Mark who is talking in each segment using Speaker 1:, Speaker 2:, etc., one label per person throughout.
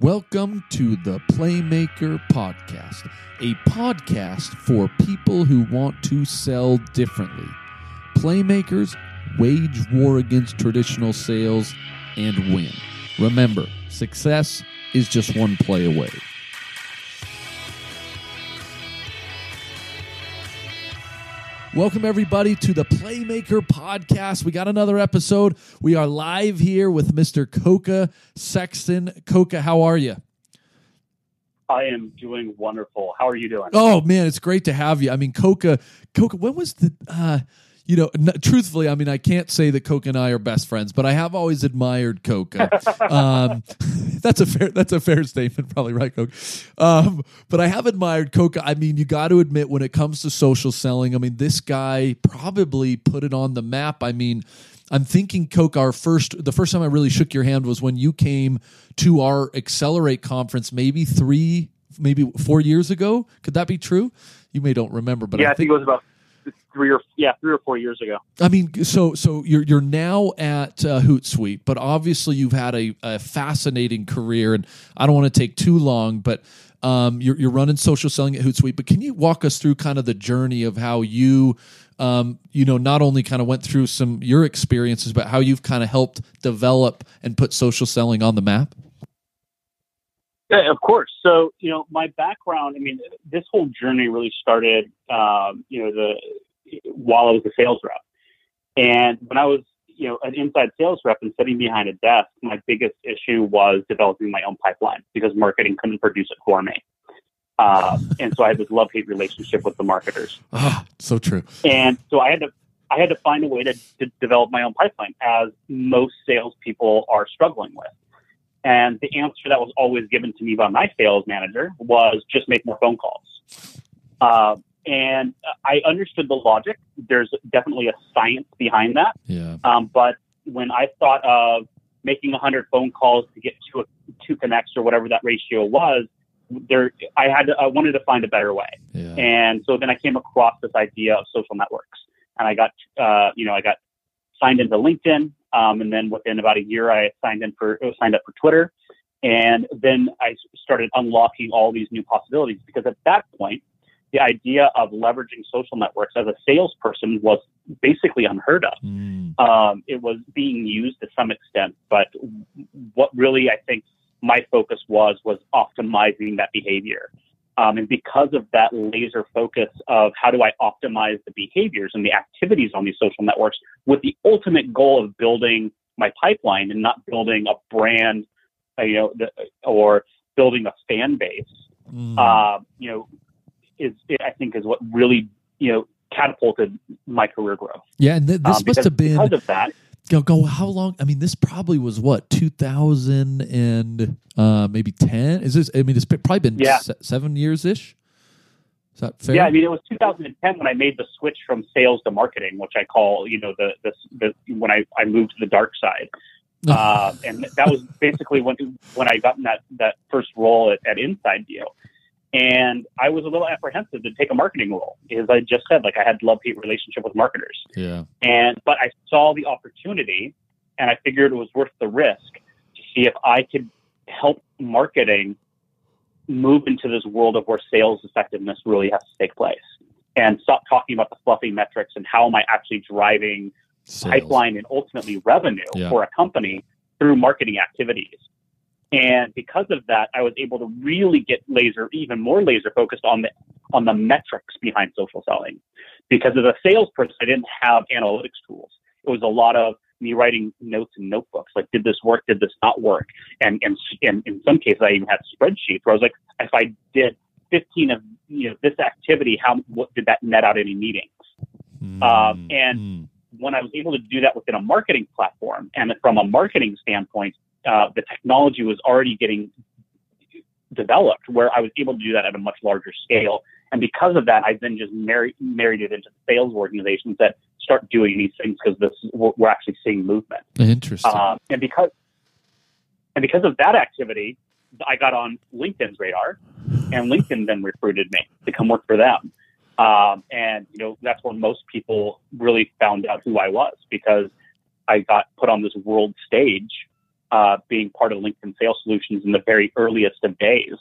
Speaker 1: Welcome to the Playmaker Podcast, a podcast for people who want to sell differently. Playmakers wage war against traditional sales and win. Remember, success is just one play away. Welcome, everybody, to the Playmaker Podcast. We got another episode. We are live here with Mr. Koka Sexton. Koka, how are you?
Speaker 2: I am doing wonderful. How are you doing?
Speaker 1: Oh, man, it's great to have you. I mean, Koka, Koka, when was the. Uh, you know, n- truthfully, I mean, I can't say that Coke and I are best friends, but I have always admired Koka. um, that's a fair that's a fair statement, probably right, Coke. Um, but I have admired Koka. I mean, you got to admit, when it comes to social selling, I mean, this guy probably put it on the map. I mean. I'm thinking, Coke. Our first, the first time I really shook your hand was when you came to our Accelerate conference, maybe three, maybe four years ago. Could that be true? You may don't remember, but
Speaker 2: yeah,
Speaker 1: I
Speaker 2: I think it was about three or yeah, three or four years ago.
Speaker 1: I mean, so so you're you're now at uh, Hootsuite, but obviously you've had a, a fascinating career, and I don't want to take too long, but um, you're you're running social selling at Hootsuite. But can you walk us through kind of the journey of how you, um, you know, not only kind of went through some your experiences, but how you've kind of helped develop and put social selling on the map?
Speaker 2: Yeah, of course. So you know, my background. I mean, this whole journey really started. Um, you know, the while I was a sales rep. And when I was, you know, an inside sales rep and sitting behind a desk, my biggest issue was developing my own pipeline because marketing couldn't produce it for me. Uh, and so I had this love hate relationship with the marketers.
Speaker 1: Ah, so true.
Speaker 2: And so I had to I had to find a way to, to develop my own pipeline, as most salespeople are struggling with. And the answer that was always given to me by my sales manager was just make more phone calls. Uh, and I understood the logic. There's definitely a science behind that.
Speaker 1: Yeah.
Speaker 2: Um, but when I thought of making 100 phone calls to get to a, two connects or whatever that ratio was, there I had to, I wanted to find a better way.
Speaker 1: Yeah.
Speaker 2: And so then I came across this idea of social networks, and I got uh, you know I got signed into LinkedIn, um, and then within about a year I signed in for signed up for Twitter, and then I started unlocking all these new possibilities because at that point the idea of leveraging social networks as a salesperson was basically unheard of.
Speaker 1: Mm.
Speaker 2: Um, it was being used to some extent, but what really I think my focus was was optimizing that behavior. Um, and because of that laser focus of how do I optimize the behaviors and the activities on these social networks with the ultimate goal of building my pipeline and not building a brand, uh, you know, the, or building a fan base,
Speaker 1: Mm.
Speaker 2: uh, you know, is I think is what really you know catapulted my career growth.
Speaker 1: yeah, and th- this
Speaker 2: Um,
Speaker 1: must
Speaker 2: because-
Speaker 1: have been
Speaker 2: because of that.
Speaker 1: go go how long i mean this probably was what 2000 and uh maybe 10 is this i mean it's probably been
Speaker 2: Yeah.
Speaker 1: se- seven years ish is that fair
Speaker 2: Yeah, I mean, it was 2010 when I made the switch from sales to marketing, which I call, you know, the the, the when I, I moved to the dark side, uh, and that was basically when when I got in that that first role at, at InsideView, and I was a little apprehensive to take a marketing role because I just said like I had love hate relationship with marketers,
Speaker 1: yeah
Speaker 2: and but I saw the opportunity, and I figured it was worth the risk to see if I could help marketing move into this world of where sales effectiveness really has to take place and stop talking about the fluffy metrics and how am I actually driving
Speaker 1: Sales.
Speaker 2: pipeline and ultimately revenue
Speaker 1: Yeah.
Speaker 2: for a company through marketing activities. And because of that, I was able to really get laser, even more laser focused on the on the metrics behind social selling. Because as a salesperson, I didn't have analytics tools. It was a lot of me writing notes in notebooks, like did this work, did this not work, and and, and in some cases, I even had spreadsheets where I was like, if I did 15 of you know this activity, how what did that net out any meetings?
Speaker 1: Mm,
Speaker 2: um, and-
Speaker 1: mm.
Speaker 2: when I was able to do that within a marketing platform, and from a marketing standpoint, uh, the technology was already getting developed where I was able to do that at a much larger scale. And because of that, I then just married, married it into the sales organizations that start doing these things because this we're, we're actually seeing movement.
Speaker 1: interesting
Speaker 2: Um, and because and because of that activity, I got on LinkedIn's radar, and LinkedIn then recruited me to come work for them. Um, and you know that's when most people really found out who I was because I got put on this world stage uh, being part of LinkedIn Sales Solutions in the very earliest of days.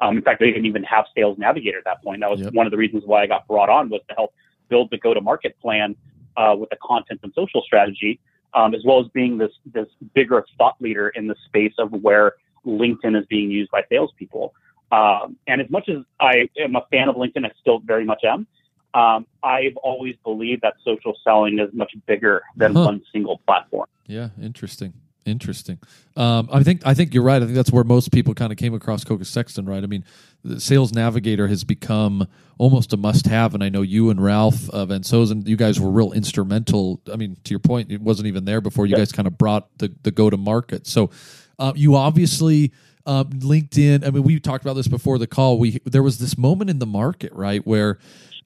Speaker 2: Um, in fact, they didn't even have Sales Navigator at that point. That was yep. one of the reasons why I got brought on was to help build the go-to-market plan uh, with the content and social strategy, um, as well as being this this bigger thought leader in the space of where LinkedIn is being used by salespeople. Um, and as much as I am a fan of LinkedIn, I still very much am. Um, I've always believed that social selling is much bigger than huh. one single platform.
Speaker 1: Yeah, interesting. Interesting. Um, I think I think you're right. I think that's where most people kind of came across Koka Sexton, right? I mean, the Sales Navigator has become almost a must-have, and I know you and Ralf uh, VonSosen, you guys were real instrumental. I mean, to your point, it wasn't even there before. You guys kind of brought the the go to market. So, uh, you obviously um, LinkedIn. I mean, we talked about this before the call. We there was this moment in the market, right, where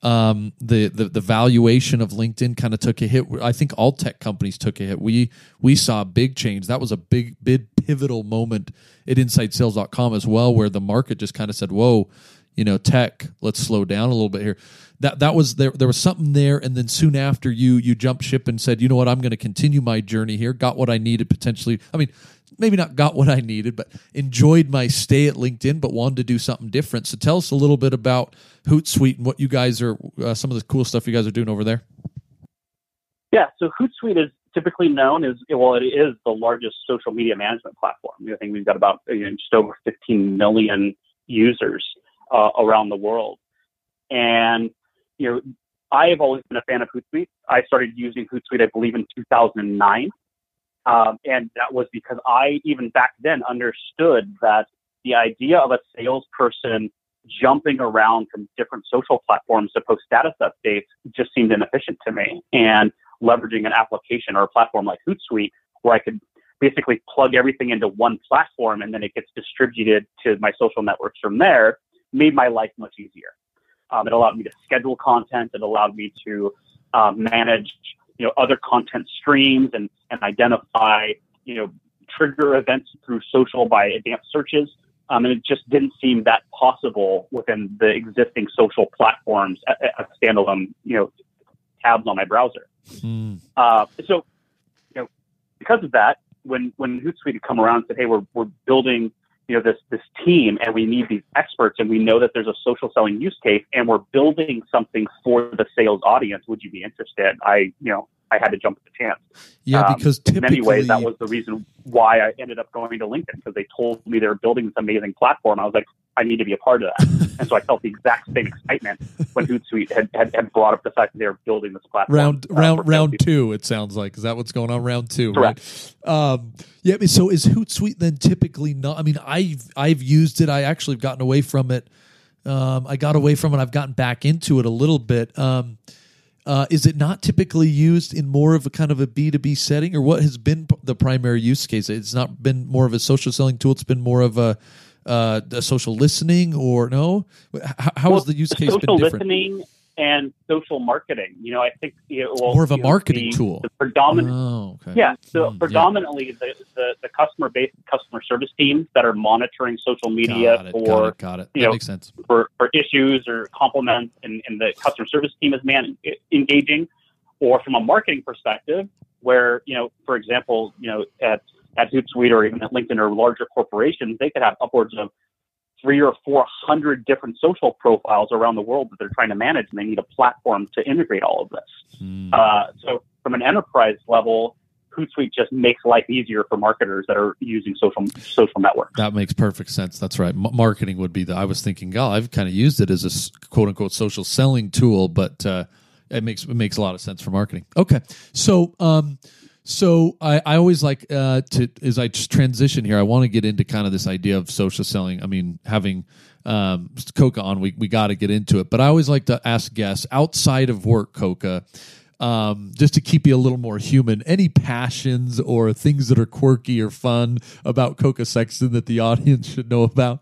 Speaker 1: um, the, the the valuation of LinkedIn kind of took a hit. I think all tech companies took a hit. We we saw a big change. That was a big big pivotal moment at InsideSales.com as well, where the market just kind of said, "Whoa." You know, tech. Let's slow down a little bit here. That that was there. There was something there, and then soon after, you you jumped ship and said, "You know what? I'm going to continue my journey here. Got what I needed potentially. I mean, maybe not got what I needed, but enjoyed my stay at LinkedIn, but wanted to do something different. So tell us a little bit about Hootsuite and what you guys are, uh, some of the cool stuff you guys are doing over there.
Speaker 2: Yeah, so Hootsuite is typically known as, well, it is the largest social media management platform. I think we've got about you know, just over 15 million users uh, around the world. And, you know, I have always been a fan of Hootsuite. I started using Hootsuite, I believe, in 2009. Um, and that was because I, even back then, understood that the idea of a salesperson jumping around from different social platforms to post status updates just seemed inefficient to me. And leveraging an application or a platform like Hootsuite, where I could basically plug everything into one platform and then it gets distributed to my social networks from there, made my life much easier. Um, it allowed me to schedule content. It allowed me to um, manage you know other content streams and and identify you know trigger events through social by advanced searches. Um, and it just didn't seem that possible within the existing social platforms as standalone, you know, tabs on my browser. Mm. Uh, so, you know, because of that, when when Hootsuite had come around and said, "Hey, we're we're building you know this this team and we need these experts and we know that there's a social selling use case and we're building something for the sales audience would you be interested? I you know i had to jump at the chance
Speaker 1: yeah um, because
Speaker 2: in many ways that was the reason why i ended up going to linkedin because they told me they were building this amazing platform i was like I need to be a part of that. and so I felt the exact same excitement when Hootsuite had, had, had brought up the fact that they were building this platform.
Speaker 1: Round uh, round round two, it sounds like. Is that what's going on? Round two,
Speaker 2: Correct.
Speaker 1: right? Um, yeah. So is Hootsuite then typically not? I mean, I've I've used it. I actually have gotten away from it. Um, I got away from it. I've gotten back into it a little bit. Um, uh, is it not typically used in more of a kind of a B2B setting, or what has been the primary use case? It's not been more of a social selling tool. It's been more of a uh, social listening or no? How, how well, has the use case
Speaker 2: social
Speaker 1: been different?
Speaker 2: listening and social marketing. You know, I think know,
Speaker 1: well, more of a marketing
Speaker 2: the,
Speaker 1: tool.
Speaker 2: The predominant, oh, okay. yeah. So mm, predominantly, yeah. The, the, the customer based customer service teams that are monitoring social media
Speaker 1: got
Speaker 2: it, for
Speaker 1: got it, got it.
Speaker 2: you know
Speaker 1: makes sense.
Speaker 2: For, for issues or compliments, and, and the customer service team is man engaging, or from a marketing perspective, where you know, for example, you know, at at Hootsuite or even at LinkedIn or larger corporations, they could have upwards of three or four hundred different social profiles around the world that they're trying to manage, and they need a platform to integrate all of this. Mm. Uh, so, from an enterprise level, Hootsuite just makes life easier for marketers that are using social social networks.
Speaker 1: That makes perfect sense. That's right. M- marketing would be the. I was thinking, God, I've kind of used it as a quote unquote social selling tool, but uh, it makes it makes a lot of sense for marketing. Okay, so. Um, so I, I always like uh, to as I transition here, I want to get into kind of this idea of social selling. I mean, having um, Koka on, we we got to get into it. But I always like to ask guests outside of work, Koka. um, just to keep you a little more human. Any passions or things that are quirky or fun about Koka Sexton that the audience should know about?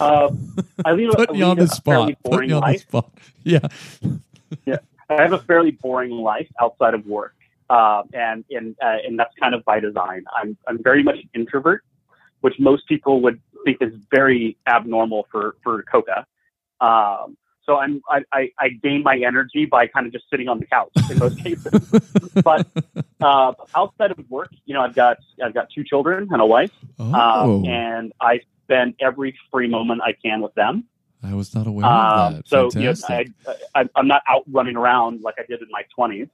Speaker 2: Uh, I lead,
Speaker 1: Put you on the spot. Put you on
Speaker 2: life.
Speaker 1: the spot. Yeah.
Speaker 2: yeah. I have a fairly boring life outside of work uh, and and uh, and that's kind of by design. I'm I'm very much an introvert, which most people would think is very abnormal for for Koka. Um, So I'm I, I, I gain my energy by kind of just sitting on the couch in most cases. but uh, outside of work, you know, I've got I've got two children and a wife,
Speaker 1: Oh,
Speaker 2: um, and I spend every free moment I can with them.
Speaker 1: I was not aware
Speaker 2: Um,
Speaker 1: of that.
Speaker 2: so you know. I, I'm not out running around like I did in my 20s.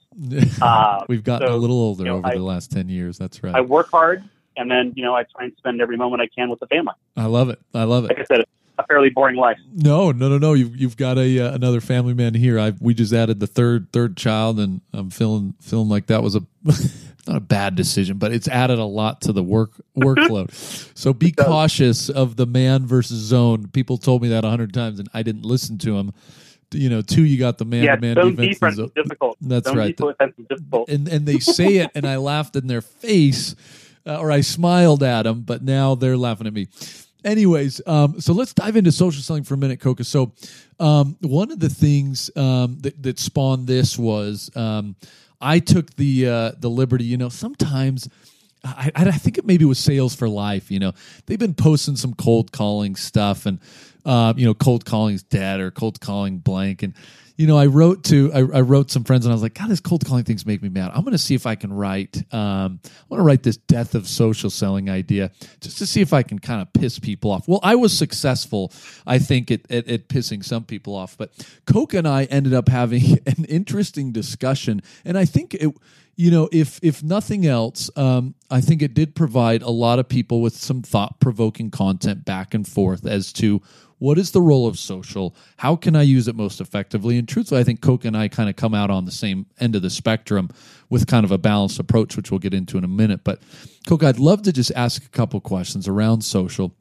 Speaker 2: Uh,
Speaker 1: We've gotten
Speaker 2: so,
Speaker 1: a little older
Speaker 2: you know,
Speaker 1: over
Speaker 2: I-
Speaker 1: the last 10 years. That's right.
Speaker 2: I work hard, and then you know I try and spend every moment I can with the family.
Speaker 1: I love it. I love it.
Speaker 2: Like I said, it's a fairly boring life.
Speaker 1: No, no, no, no. You've you've got a uh, another family man here. I we just added the third third child, and I'm feeling feeling like that was a not a bad decision, but it's added a lot to the work workload. so be cautious of the man versus zone. People told me that a hundred times, and I didn't listen to them. You know, two, you got the man
Speaker 2: yeah,
Speaker 1: to man defense.
Speaker 2: defense is difficult.
Speaker 1: That's
Speaker 2: zone
Speaker 1: right.
Speaker 2: defense is difficult.
Speaker 1: and and they say it, and I laughed in their face, uh, or I smiled at them, but now they're laughing at me. Anyways, um, so let's dive into social selling for a minute, Koka. So, um, one of the things um, that that spawned this was um, I took the uh, the liberty. You know, sometimes. I, I think it maybe was Sales for Life. You know, they've been posting some cold calling stuff, and um, you know, cold calling's dead or cold calling blank. And you know, I wrote to I, I wrote some friends, and I was like, God, this cold calling things make me mad. I'm going to see if I can write. Um, I want to write this death of social selling idea just to see if I can kind of piss people off. Well, I was successful, I think, at, at, at pissing some people off. But Coke and I ended up having an interesting discussion, and I think it you know if if nothing else um, i think it did provide a lot of people with some thought provoking content back and forth as to what is the role of social how can i use it most effectively and truthfully i think coke and i kind of come out on the same end of the spectrum with kind of a balanced approach which we'll get into in a minute but coke i'd love to just ask a couple questions around social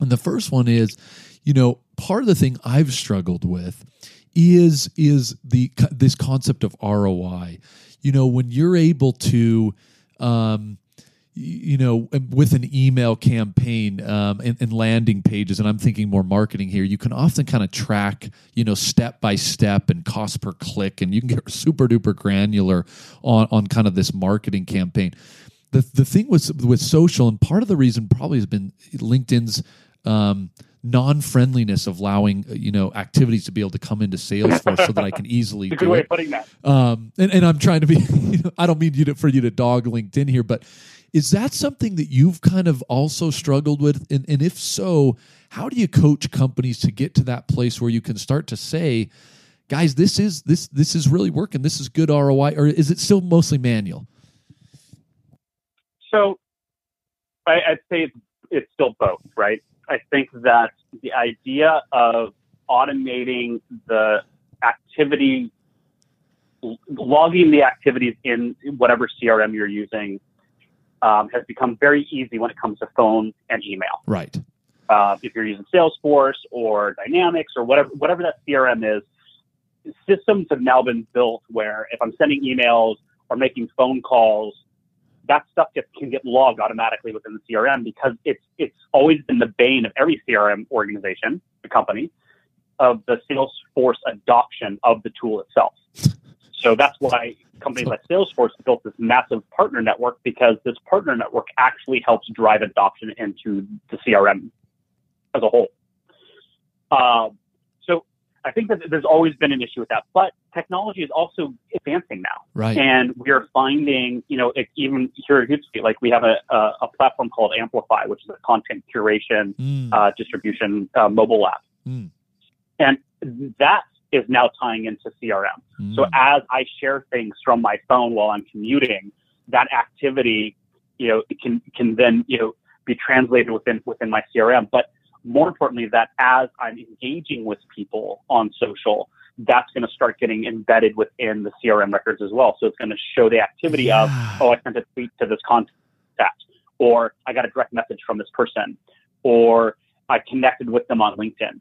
Speaker 1: and the first one is, you know, part of the thing I've struggled with is is the this concept of ROI. You know, when you're able to um you know, with an email campaign um, and, and landing pages, and I'm thinking more marketing here, you can often kind of track, you know, step by step and cost per click, and you can get super duper granular on on kind of this marketing campaign. The the thing with with social, and part of the reason probably has been LinkedIn's um, non friendliness of allowing uh, you know activities to be able to come into Salesforce so that I can easily
Speaker 2: good
Speaker 1: do
Speaker 2: way
Speaker 1: it.
Speaker 2: of putting that.
Speaker 1: Um, and, and I'm trying to be, you know, I don't mean you to, for you to dog LinkedIn here, but is that something that you've kind of also struggled with? And, and if so, how do you coach companies to get to that place where you can start to say, guys, this is this this is really working. This is good ROI, or is it still mostly manual?
Speaker 2: So I, I'd say it's, it's still both, right? I think that the idea of automating the activity, logging the activities in whatever CRM you're using um, has become very easy when it comes to phone and email.
Speaker 1: Right.
Speaker 2: Uh, if you're using Salesforce or Dynamics or whatever, whatever that CRM is, systems have now been built where if I'm sending emails or making phone calls, that stuff gets, can get logged automatically within the CRM because it's it's always been the bane of every CRM organization, the company, of the Salesforce adoption of the tool itself. So that's why companies like Salesforce built this massive partner network because this partner network actually helps drive adoption into the CRM as a whole. So I think that there's always been an issue with that, but technology is also advancing now.
Speaker 1: Right.
Speaker 2: And we are finding, you know, it, even here at Hootsuite, like we have a, a, a platform called Amplify, which is a content curation,
Speaker 1: Mm.
Speaker 2: uh, distribution uh, mobile app.
Speaker 1: Mm.
Speaker 2: And that is now tying into CRM. So
Speaker 1: Mm.
Speaker 2: as I share things from my phone while I'm commuting, that activity, you know, it can can then, you know, be translated within within my CRM. But more importantly, that as I'm engaging with people on social, that's going to start getting embedded within the CRM records as well. So it's going to show the activity of, oh, I sent a tweet to this contact, or I got a direct message from this person, or I connected with them on LinkedIn.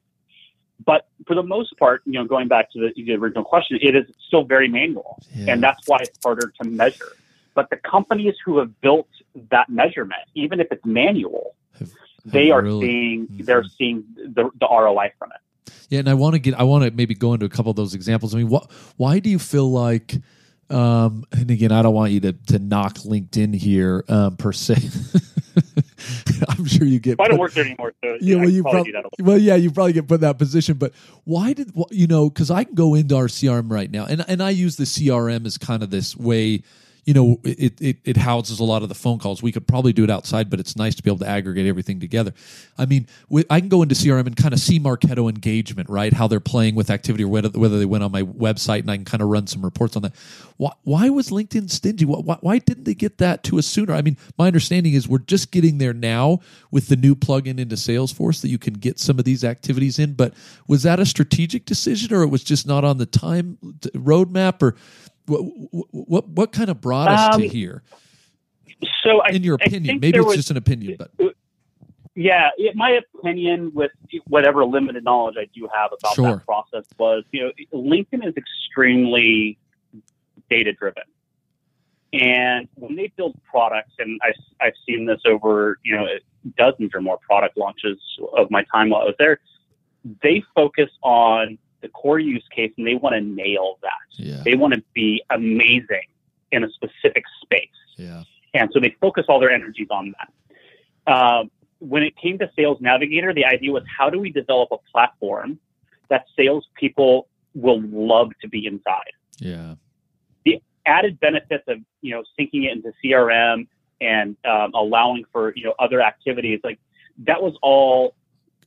Speaker 2: But for the most part, you know, going back to the, the original question, it is still very manual,
Speaker 1: Yeah.
Speaker 2: and that's why it's harder to measure. But the companies who have built that measurement, even if it's manual, they are
Speaker 1: really-
Speaker 2: seeing
Speaker 1: Mhm.
Speaker 2: they're seeing the, the ROI from it.
Speaker 1: Yeah, and I want to get I want to maybe go into a couple of those examples. I mean, what why do you feel like um and again, I don't want you to to knock LinkedIn here um per se. I'm sure you get.
Speaker 2: I don't work there anymore, so
Speaker 1: yeah, well, you
Speaker 2: probably,
Speaker 1: probably, well, yeah, you probably get put in that position. But why did you know? Because I can go into our CRM right now, and and I use the CRM as kind of this way you know, it, it, it houses a lot of the phone calls. We could probably do it outside, but it's nice to be able to aggregate everything together. I mean, I can go into CRM and kind of see Marketo engagement, right? How they're playing with activity or whether, whether they went on my website and I can kind of run some reports on that. Why, why was LinkedIn stingy? Why, why didn't they get that to us sooner? I mean, my understanding is we're just getting there now with the new plugin into Salesforce that you can get some of these activities in. But was that a strategic decision or it was just not on the time roadmap or what what, what kind of brought us um, to here?
Speaker 2: So, I,
Speaker 1: in your opinion, maybe it's was, just an opinion, but
Speaker 2: yeah, it, my opinion with whatever limited knowledge I do have about sure. that process was, you know, LinkedIn is extremely data driven. And when they build products, and I, I've seen this over, you know, dozens or more product launches of my time while I was there, they focus on the core use case and they want to nail that.
Speaker 1: Yeah.
Speaker 2: They want to be amazing in a specific space.
Speaker 1: Yeah.
Speaker 2: And so they focus all their energies on that. Uh, when it came to Sales Navigator, the idea was how do we develop a platform that salespeople will love to be inside?
Speaker 1: Yeah.
Speaker 2: The added benefits of you know syncing it into CRM and um, allowing for you know other activities like that was all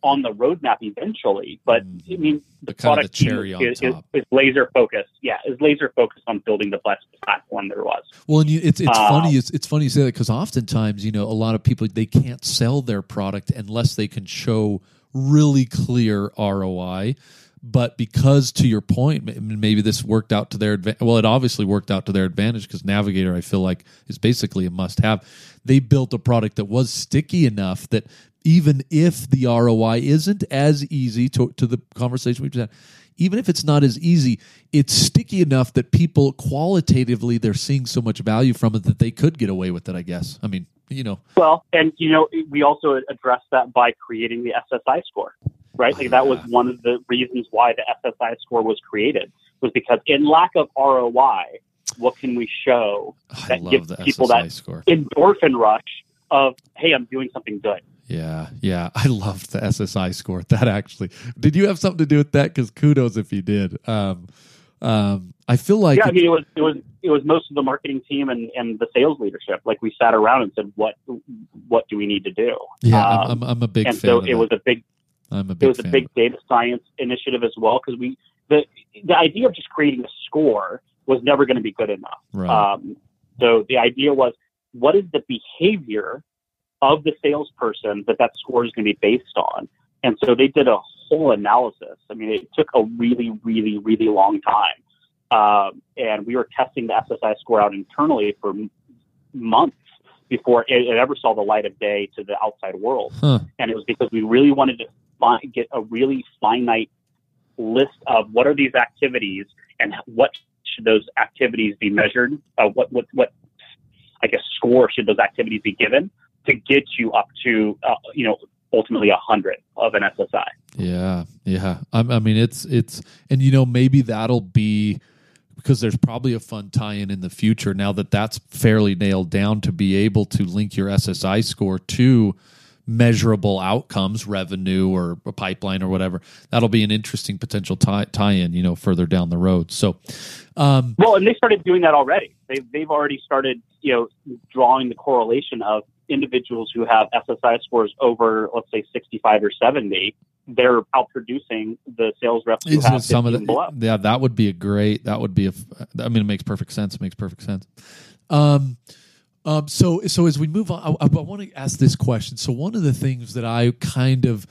Speaker 2: on the roadmap eventually. But mm-hmm. I mean, the, the product
Speaker 1: the
Speaker 2: is, is, is, laser focused. Yeah, is laser focused on building the best platform there was.
Speaker 1: Well, and you, it's it's uh, funny. It's, it's funny you say that because oftentimes you know a lot of people they can't sell their product unless they can show really clear ROI. But because, to your point, maybe this worked out to their advantage. Well, it obviously worked out to their advantage because Navigator, I feel like, is basically a must-have. They built a product that was sticky enough that even if the ROI isn't as easy to, to the conversation we just had, even if it's not as easy, it's sticky enough that people qualitatively they're seeing so much value from it that they could get away with it. I guess. I mean, you know.
Speaker 2: Well, and you know, we also address that by creating the SSI score, right? Like that was ah. one of the reasons why the SSI score was created was because in lack of ROI, what can we show that gives people SSI that score. endorphin rush of, hey, I'm doing something good.
Speaker 1: Yeah, yeah. I loved the SSI score. That actually. Did you have something to do with that? Because kudos if you did. Um, um, I feel like
Speaker 2: yeah. I mean, it was it was it was most of the marketing team and, and the sales leadership. Like we sat around and said, what what do we need to do?
Speaker 1: Yeah, um, I'm, I'm a big
Speaker 2: and
Speaker 1: fan.
Speaker 2: so it was a big.
Speaker 1: I'm a big.
Speaker 2: It was a big data science initiative as well because we the the idea of just creating a score was never going to be good enough.
Speaker 1: Right.
Speaker 2: Um, so the idea was, what is the behavior of the salesperson that that score is going to be based on. And so they did a whole analysis. I mean, it took a really, really, really long time. Um, and we were testing the SSI score out internally for m- months before it, it, ever saw the light of day to the outside world.
Speaker 1: Huh.
Speaker 2: And it was because we really wanted to find, get a really finite list of what are these activities and what should those activities be measured? Uh, what, what, what, I guess, score should those activities be given? to get you up to uh, you know ultimately a hundred of an SSI.
Speaker 1: Yeah, yeah. I, I mean, it's it's and you know maybe that'll be because there's probably a fun tie-in in the future now that that's fairly nailed down to be able to link your SSI score to measurable outcomes, revenue or a pipeline or whatever. That'll be an interesting potential tie, tie-in, you know, further down the road. So, um,
Speaker 2: well, and they started doing that already. They've they've already started, you know, drawing the correlation of individuals who have SSI scores over, let's say, 65 or 70, they're outproducing the sales reps who have some of the, below.
Speaker 1: Yeah, that would be a great. That would be a. I mean, it makes perfect sense. It makes perfect sense. Um, um, so so as we move on, I, I want to ask this question. So one of the things that I kind of,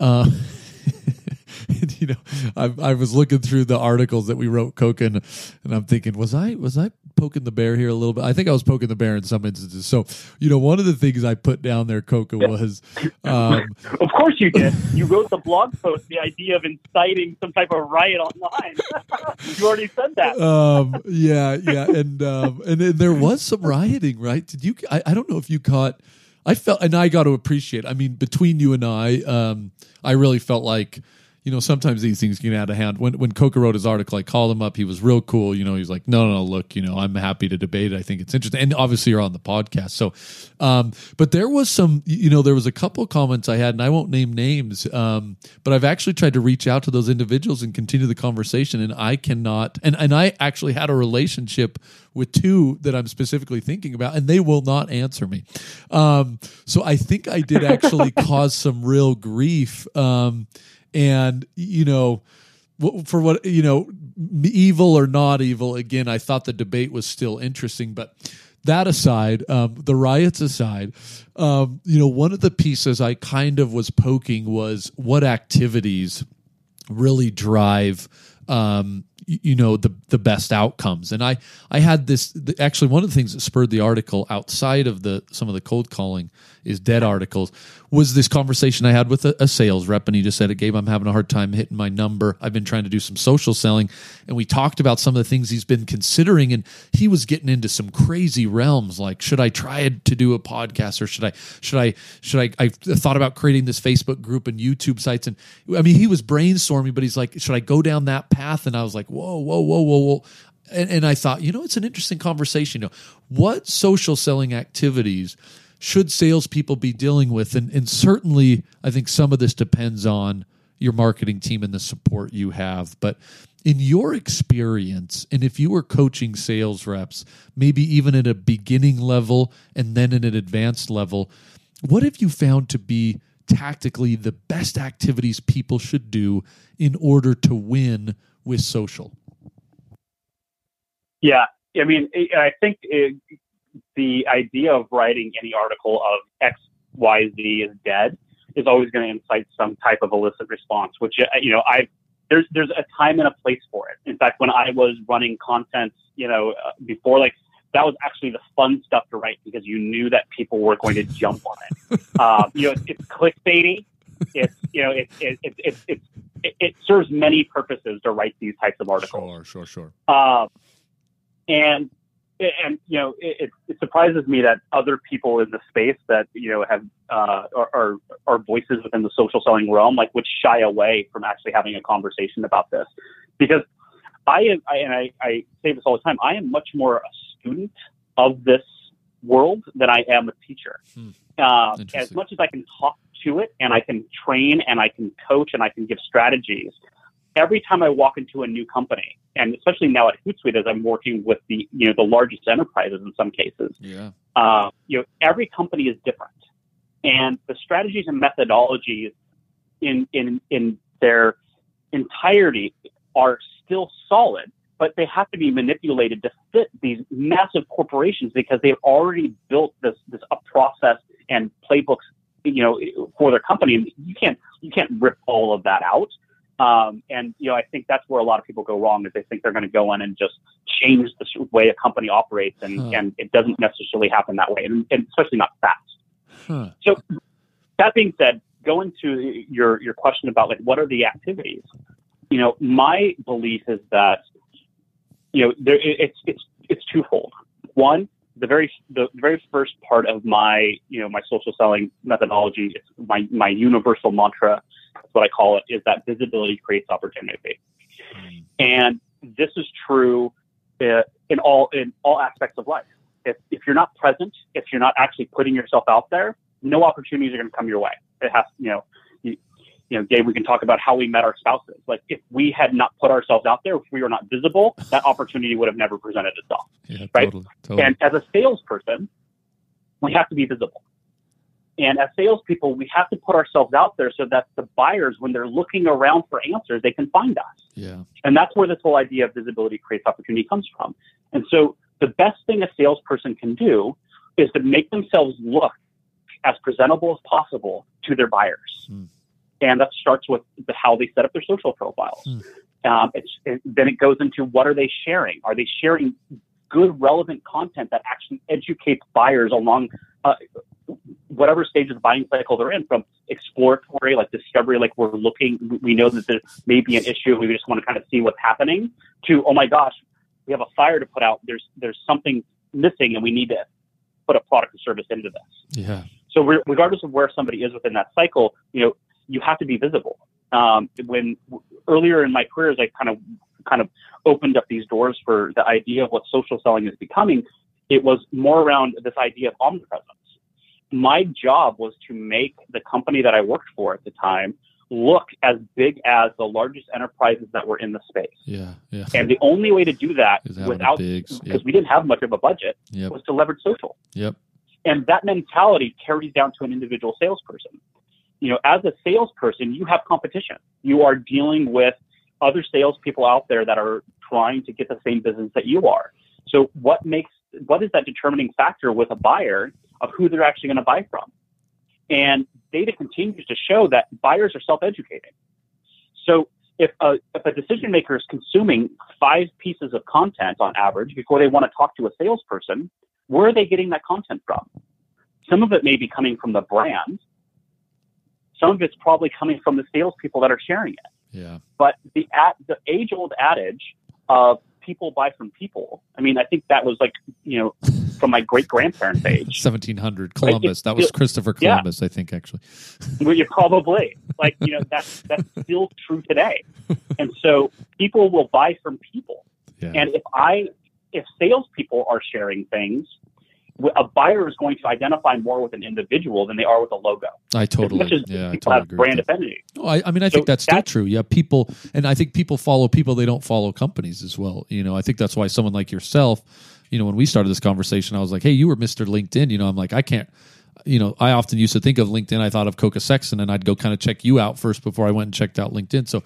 Speaker 1: uh, you know, I, I was looking through the articles that we wrote, Koka, and I'm thinking, was I was I poking the bear here a little bit. I think I was poking the bear in some instances. So, you know, one of the things I put down there, Koka, was. Um,
Speaker 2: of course you did. You wrote the blog post, the idea of inciting some type of riot online. you already said that.
Speaker 1: Um, yeah, yeah, and um, and, and there was some rioting, right? Did you? I, I don't know if you caught. I felt, and I got to appreciate. I mean, between you and I, um, I really felt like you know, sometimes these things get out of hand. When when Koka wrote his article, I called him up. He was real cool. You know, he's like, no, no, no, look, you know, I'm happy to debate it. I think it's interesting, and obviously you're on the podcast. So, um, but there was some, you know, there was a couple comments I had, and I won't name names, um, but I've actually tried to reach out to those individuals and continue the conversation, and I cannot. And and I actually had a relationship with two that I'm specifically thinking about, and they will not answer me. Um, so I think I did actually cause some real grief. Um, and you know, for what you know, evil or not evil. Again, I thought the debate was still interesting, but that aside, um, the riots aside, um, you know, one of the pieces I kind of was poking was what activities really drive um, you know the the best outcomes and i i had this the, actually one of the things that spurred the article outside of the some of the cold calling is dead articles was this conversation I had with a, a, sales rep, and he just said, "Gabe, I'm having a hard time hitting my number. I've been trying to do some social selling, and we talked about some of the things he's been considering, and he was getting into some crazy realms, like should I try to do a podcast, or should I should I should I? I thought about creating this Facebook group and YouTube sites, and I mean, he was brainstorming, but he's like, should I go down that path? And I was like, whoa, whoa, whoa, whoa, whoa. And, and I thought, you know, it's an interesting conversation. You know, what social selling activities should salespeople be dealing with? And, and certainly, I think some of this depends on your marketing team and the support you have. But in your experience, and if you were coaching sales reps, maybe even at a beginning level and then at an advanced level, what have you found to be tactically the best activities people should do in order to win with social?
Speaker 2: Yeah, I mean, I think it, the idea of writing any article of X, Y, Z is dead is always going to incite some type of illicit response, which, uh, you know, I, there's, there's a time and a place for it. In fact, when I was running content, you know, uh, before like, that was actually the fun stuff to write because you knew that people were going to jump on it. Um, you know, it's, it's clickbaity. It's, you know, it's it, it, it, it, it, it serves many purposes to write these types of articles.
Speaker 1: Sure, sure, sure.
Speaker 2: Um, and and you know, it, it, surprises me that other people in the space that you know have uh, are, are voices within the social selling realm, like would shy away from actually having a conversation about this, because I am, I, and I, I say this all the time, I am much more a student of this world than I am a teacher. Hmm. Uh, as much as I can talk to it and I can train and I can coach and I can give strategies, every time I walk into a new company, and especially now at Hootsuite, as I'm working with the you know the largest enterprises in some cases,
Speaker 1: yeah,
Speaker 2: uh, you know every company is different, and the strategies and methodologies in in in their entirety are still solid, but they have to be manipulated to fit these massive corporations because they've already built this this a process and playbooks you know for their company. You can't you can't rip all of that out. Um, and you know, I think that's where a lot of people go wrong is they think they're going to go in and just change the way a company operates, and, huh. and it doesn't necessarily happen that way, and, and especially not fast. Huh. So, that being said, going to your your question about like what are the activities, you know, my belief is that you know there it's it's it's twofold. One, the very the very first part of my you know my social selling methodology, it's my my universal mantra that's what I call it, is that visibility creates opportunity. And this is true uh, in all in all aspects of life. If, if you're not present, if you're not actually putting yourself out there, no opportunities are going to come your way. It has, you know, you, know, Gabe, we can talk about how we met our spouses. Like if we had not put ourselves out there, if we were not visible, that opportunity would have never presented itself.
Speaker 1: Yeah,
Speaker 2: right.
Speaker 1: Totally, totally.
Speaker 2: And as a salesperson, we have to be visible. And as salespeople, we have to put ourselves out there so that the buyers, when they're looking around for answers, they can find us.
Speaker 1: Yeah.
Speaker 2: And that's where this whole idea of visibility creates opportunity comes from. And so the best thing a salesperson can do is to make themselves look as presentable as possible to their buyers. Mm. And that starts with the, how they set up their social profiles. Mm. Um, it, then it goes into what are they sharing? Are they sharing good, relevant content that actually educates buyers along uh, whatever stage of the buying cycle they're in, from exploratory, like discovery, like we're looking, we know that there may be an issue, we just want to kind of see what's happening, to oh my gosh, we have a fire to put out. There's there's something missing, and we need to put a product or service into this.
Speaker 1: Yeah.
Speaker 2: So regardless of where somebody is within that cycle, you know, you have to be visible. um, when earlier in my career, as I kind of kind of opened up these doors for the idea of what social selling is becoming, it was more around this idea of omnipresence. My job was to make the company that I worked for at the time look as big as the largest enterprises that were in the space.
Speaker 1: Yeah, yeah.
Speaker 2: And the only way to do that without because
Speaker 1: yep.
Speaker 2: we didn't have much of a budget
Speaker 1: Yep.
Speaker 2: was to leverage social.
Speaker 1: Yep.
Speaker 2: And that mentality carries down to an individual salesperson. You know, as a salesperson, you have competition. You are dealing with other salespeople out there that are trying to get the same business that you are. So what makes what is that determining factor with a buyer of who they're actually going to buy from? And data continues to show that buyers are self-educating. So if a, if a decision maker is consuming five pieces of content on average before they want to talk to a salesperson, where are they getting that content from? Some of it may be coming from the brand. Some of it's probably coming from the salespeople that are sharing it.
Speaker 1: Yeah.
Speaker 2: But the ad, the age old adage of people buy from people. I mean, I think that was like you know from my great grandparents' age.
Speaker 1: 1700 Columbus. That was Christopher
Speaker 2: Yeah.
Speaker 1: Columbus, I think, actually.
Speaker 2: Well, you probably like you know that's that's still true today. And so people will buy from people.
Speaker 1: Yeah.
Speaker 2: And if I if salespeople are sharing things, a buyer is going to identify more with an individual than they are with a logo.
Speaker 1: I
Speaker 2: As
Speaker 1: totally,
Speaker 2: much as
Speaker 1: yeah, I totally
Speaker 2: brand affinity.
Speaker 1: Oh, I, I mean, I
Speaker 2: So
Speaker 1: think that's still true. Yeah, people, and I think people follow people. They don't follow companies as well. You know, I think that's why someone like yourself, you know, when we started this conversation, I was like, "Hey, you were Mister LinkedIn." You know, I'm like, I can't. You know, I often used to think of LinkedIn. I thought of Koka Sexton, and I'd go kind of check you out first before I went and checked out LinkedIn. So,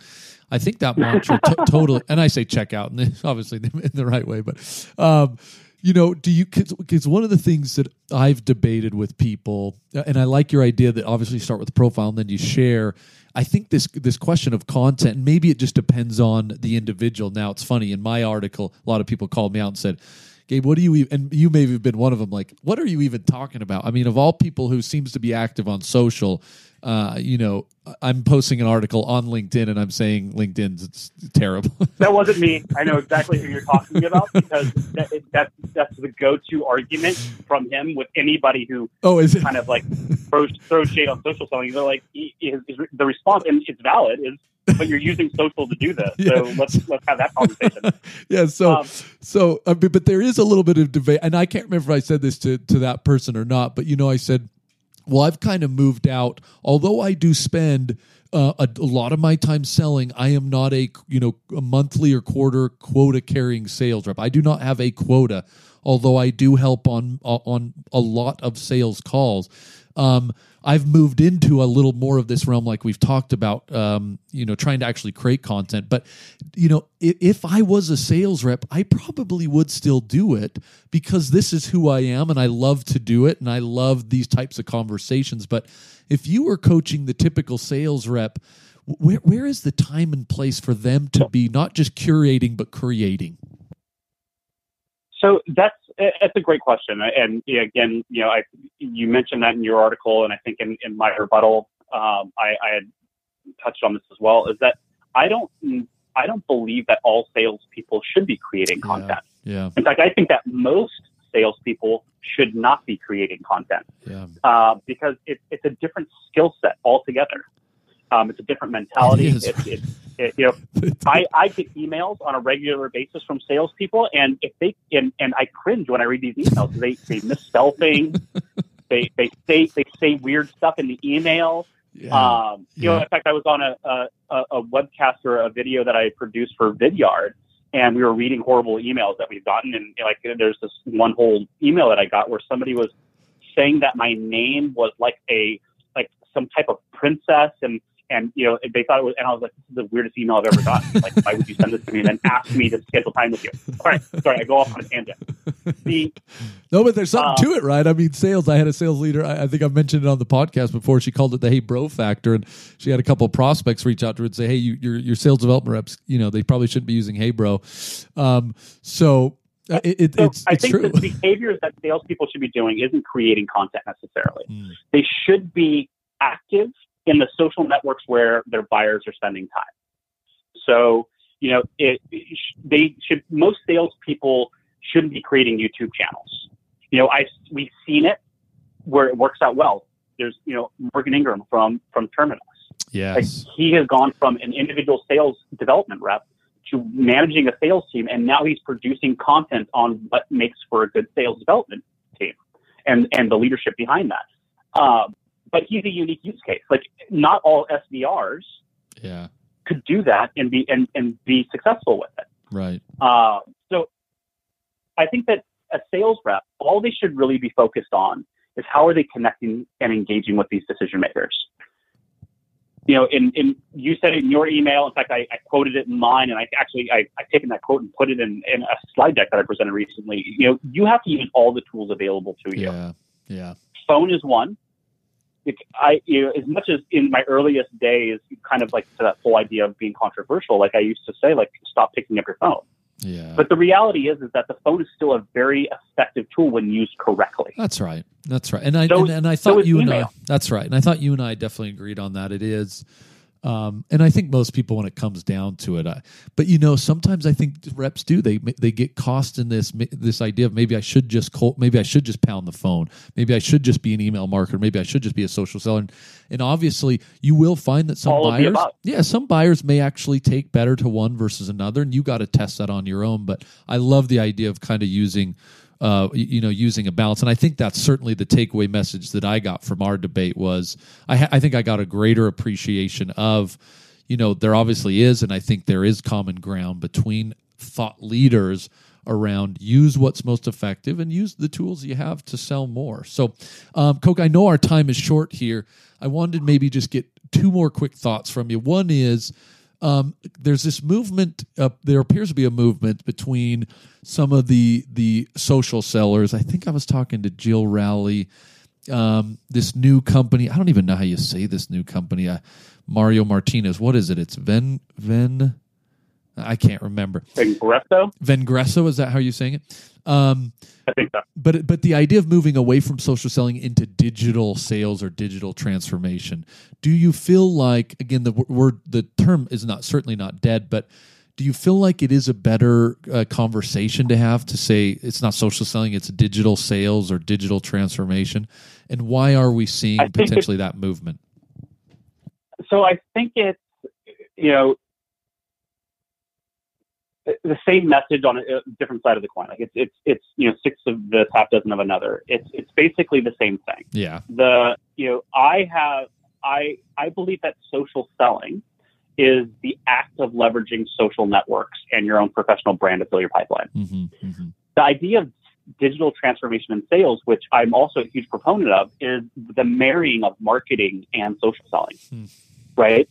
Speaker 1: I think that mantra to- totally. And I say check out, and obviously in the right way, but. um you know, do you? Because one of the things that I've debated with people, uh, and I like your idea that obviously you start with the profile and then you share. I think this this question of content, maybe it just depends on the individual. Now, it's funny in my article, a lot of people called me out and said, "Gabe, what do you?" Even, and you may have been one of them. Like, what are you even talking about? I mean, of all people who seems to be active on social, uh, you know, I'm posting an article on LinkedIn and I'm saying LinkedIn's it's terrible.
Speaker 2: That wasn't me. I know exactly who you're talking about because that, that, that's the go-to argument from him with anybody who
Speaker 1: oh, is
Speaker 2: kind of like throws, throws shade on social selling. They're like, is, is the response, and it's valid, is but you're using social to do this. So
Speaker 1: Yeah.
Speaker 2: let's let's have that conversation.
Speaker 1: yeah. So,
Speaker 2: Um,
Speaker 1: so, uh, but, but there is a little bit of debate, and I can't remember if I said this to to that person or not. But you know, I said, well, I've kind of moved out. Although I do spend uh, a, a lot of my time selling, I am not a you know a monthly or quarter quota carrying sales rep. I do not have a quota, although I do help on on a lot of sales calls. Um, I've moved into a little more of this realm, like we've talked about, um, you know, trying to actually create content. But, you know, if, if I was a sales rep, I probably would still do it because this is who I am and I love to do it and I love these types of conversations. But if you were coaching the typical sales rep, where, where is the time and place for them to be not just curating, but creating?
Speaker 2: So that's that's a great question, and again, you know, I you mentioned that in your article, and I think in, in my rebuttal, um, I, I had touched on this as well. Is that I don't I don't believe that all salespeople should be creating content.
Speaker 1: Yeah.
Speaker 2: In fact, I think that most salespeople should not be creating content
Speaker 1: Yeah.
Speaker 2: uh, because it, it's a different skill set altogether. Um, it's a different mentality.
Speaker 1: It is.
Speaker 2: It's, it's, it, you know, I, I get emails on a regular basis from salespeople, and if they and, and I cringe when I read these emails. They they misspell things. they they say they say weird stuff in the email.
Speaker 1: yeah.
Speaker 2: Um, you know, in fact, I was on a, a a a webcast or a video that I produced for Vidyard, and we were reading horrible emails that we've gotten, and like there's this one whole email that I got where somebody was saying that my name was like a like some type of princess and and you know they thought it was and I was like this is the weirdest email I've ever gotten like why would you send this to me and then ask me to schedule time with you all right sorry I go off on a tangent the
Speaker 1: No, but there's something
Speaker 2: Um,
Speaker 1: to it, right? I mean, sales. I had a sales leader. I, I think I've mentioned it on the podcast before. She called it the "Hey Bro" factor, and she had a couple of prospects reach out to her and say, "Hey, you, your your sales development reps, you know, they probably shouldn't be using "Hey Bro." Um, so uh, it, it,
Speaker 2: So
Speaker 1: it's
Speaker 2: I
Speaker 1: it's
Speaker 2: think
Speaker 1: true.
Speaker 2: the behaviors that salespeople should be doing isn't creating content necessarily.
Speaker 1: Mm.
Speaker 2: They should be active in the social networks where their buyers are spending time. So, you know, it, they should, most salespeople shouldn't be creating YouTube channels. You know, I, we've seen it where it works out well. There's, you know, Morgan Ingram from, from Terminus.
Speaker 1: Yes.
Speaker 2: Like he has gone from an individual sales development rep to managing a sales team, and now he's producing content on what makes for a good sales development team, and and the leadership behind that. Um, but he's a unique use case. Like not all SDRs
Speaker 1: yeah.
Speaker 2: could do that and be and, and be successful with it.
Speaker 1: Right.
Speaker 2: Uh, so I think that a sales rep, all they should really be focused on is how are they connecting and engaging with these decision makers. You know, in, in you said it in your email. In fact, I, I quoted it in mine, and I actually I, I've taken that quote and put it in, in a slide deck that I presented recently. You know, you have to use all the tools available to you.
Speaker 1: Yeah. Yeah.
Speaker 2: Phone is one. It, I, you know, as much as in my earliest days, kind of like to that whole idea of being controversial, like I used to say, like stop picking up your phone.
Speaker 1: Yeah.
Speaker 2: But the reality is, is that the phone is still a very effective tool when used correctly.
Speaker 1: That's right. That's right. And I
Speaker 2: So-
Speaker 1: and, and I thought
Speaker 2: is
Speaker 1: you and I. That's right. And I thought you and I definitely agreed on that. It is. Um, and I think most people, when it comes down to it, I, but you know, sometimes I think reps do. They they get cost in this this idea of maybe I should just call, maybe I should just pound the phone, maybe I should just be an email marketer, maybe I should just be a social seller, and, and obviously you will find that some
Speaker 2: All
Speaker 1: buyers, yeah, some buyers may actually take better to one versus another, and you got to test that on your own. But I love the idea of kind of using uh, you know, using a balance. And I think that's certainly the takeaway message that I got from our debate was I, ha- I think I got a greater appreciation of, you know, there obviously is, and I think there is common ground between thought leaders around use what's most effective and use the tools you have to sell more. So, um, Koka, I know our time is short here. I wanted maybe just get two more quick thoughts from you. One is, um, there's this movement. Uh, there appears to be a movement between some of the the social sellers. I think I was talking to Jill Rowley. Um, this new company. I don't even know how you say this new company. Uh, Mario Martinez. What is it? It's Ven Ven. I can't remember.
Speaker 2: Ingresso,
Speaker 1: Vengresso. Is that how you're saying it? Um,
Speaker 2: I think so.
Speaker 1: but but the idea of moving away from social selling into digital sales or digital transformation do you feel like again the word the term is not certainly not dead but do you feel like it is a better uh, conversation to have to say it's not social selling it's digital sales or digital transformation and why are we seeing potentially that movement
Speaker 2: So I think it's you know the- the same message on a a different side of the coin. Like it's it's it's you know six of this, half dozen of another. It's it's basically the same thing.
Speaker 1: yeah
Speaker 2: the you know i have i i believe that social selling is the act of leveraging social networks and your own professional brand to fill your pipeline
Speaker 1: hmm hmm
Speaker 2: the idea of digital transformation in sales which i'm also a huge proponent of is the marrying of marketing and social selling
Speaker 1: Hmm.
Speaker 2: right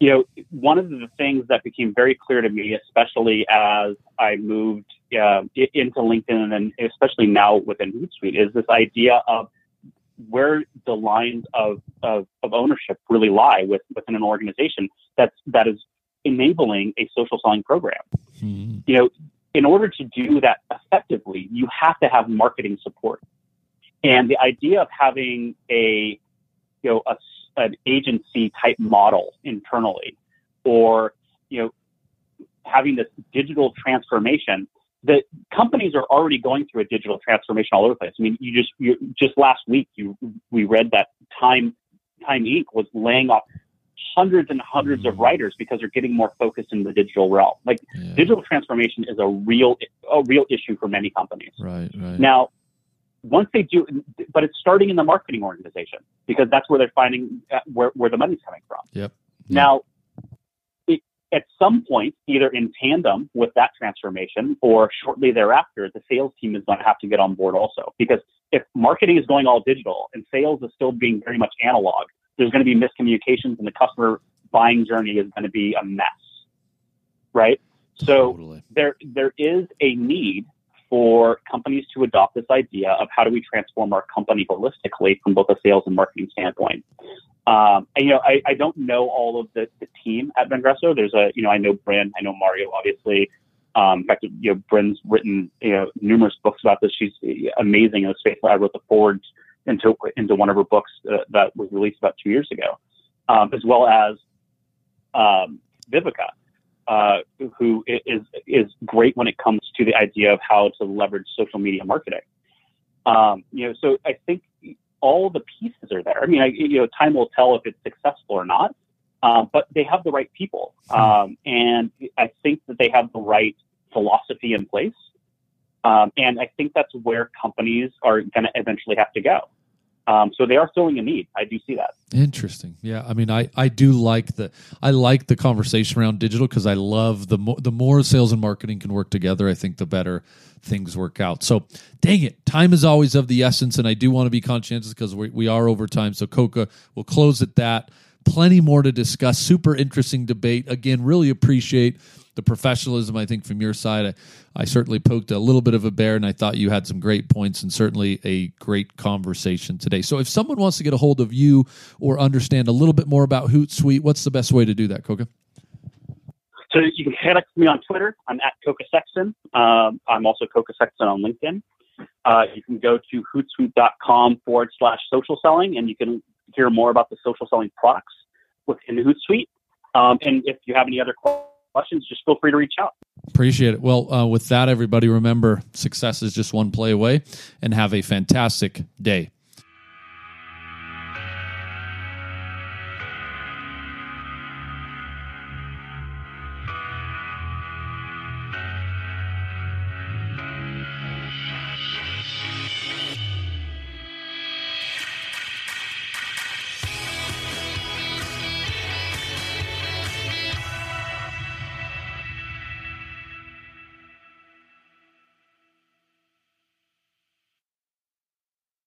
Speaker 2: you know one of the things that became very clear to me especially as i moved uh, into linkedin and then especially now within hootsuite is this idea of where the lines of, of, of ownership really lie with, within an organization that's that is enabling a social selling program.
Speaker 1: hmm
Speaker 2: You know, in order to do that effectively, you have to have marketing support. And the idea of having a you know a, an agency type model internally, or you know having this digital transformation that companies are already going through a digital transformation all over the place. I mean, you just you, just last week you we read that Time Time Inc. was laying off hundreds and hundreds of hmm. writers because they're getting more focused in the digital realm. Like
Speaker 1: yeah.
Speaker 2: digital transformation is a real a real issue for many companies.
Speaker 1: right right
Speaker 2: Now, once they do, but it's starting in the marketing organization because that's where they're finding uh, where, where the money's coming from.
Speaker 1: Yep.
Speaker 2: Now, it, at some point, either in tandem with that transformation or shortly thereafter, the sales team is going to have to get on board also because if marketing is going all digital and sales is still being very much analog, there's going to be miscommunications and the customer buying journey is going to be a mess. Right? So,
Speaker 1: totally
Speaker 2: there there is a need for companies to adopt this idea of how do we transform our company holistically from both a sales and marketing standpoint. Um, and you know, I, I don't know all of the, the team at Vengresso. There's a you know, I know Brynne, I know Mario, obviously. Um, in fact, you know, Brynne's written you know numerous books about this. She's amazing in the space. I wrote the forward into into one of her books uh, that was released about two years ago, um, as well as um, Viveka uh, who is is great when it comes to the idea of how to leverage social media marketing. Um, you know, so I think all the pieces are there. I mean, I, you know, time will tell if it's successful or not. um, but they have the right people, um, and I think that they have the right philosophy in place. Um, and I think that's where companies are going to eventually have to go. Um, so they are filling a need. I do see that.
Speaker 1: Interesting. Yeah, I mean, I, I do like the I like the conversation around digital because I love the more the more sales and marketing can work together. I think the better things work out. So, dang it, time is always of the essence, and I do want to be conscientious because we, we are over time. So, Koka, we'll close at that. Plenty more to discuss. Super interesting debate. Again, really appreciate the professionalism, I think, from your side. I, I, certainly poked a little bit of a bear, and I thought you had some great points and certainly a great conversation today. So, if someone wants to get a hold of you or understand a little bit more about Hootsuite, what's the best way to do that, Koka?
Speaker 2: So, you can connect with me on Twitter. I'm at Koka Sexton. Um, I'm also Koka Sexton on LinkedIn. Uh, you can go to hootsuite.com forward slash social selling, and you can hear more about the social selling products within Hootsuite. Um, and if you have any other questions, questions, just feel free to reach out.
Speaker 1: Appreciate it. Well, uh, with that, everybody, remember success is just one play away and have a fantastic day.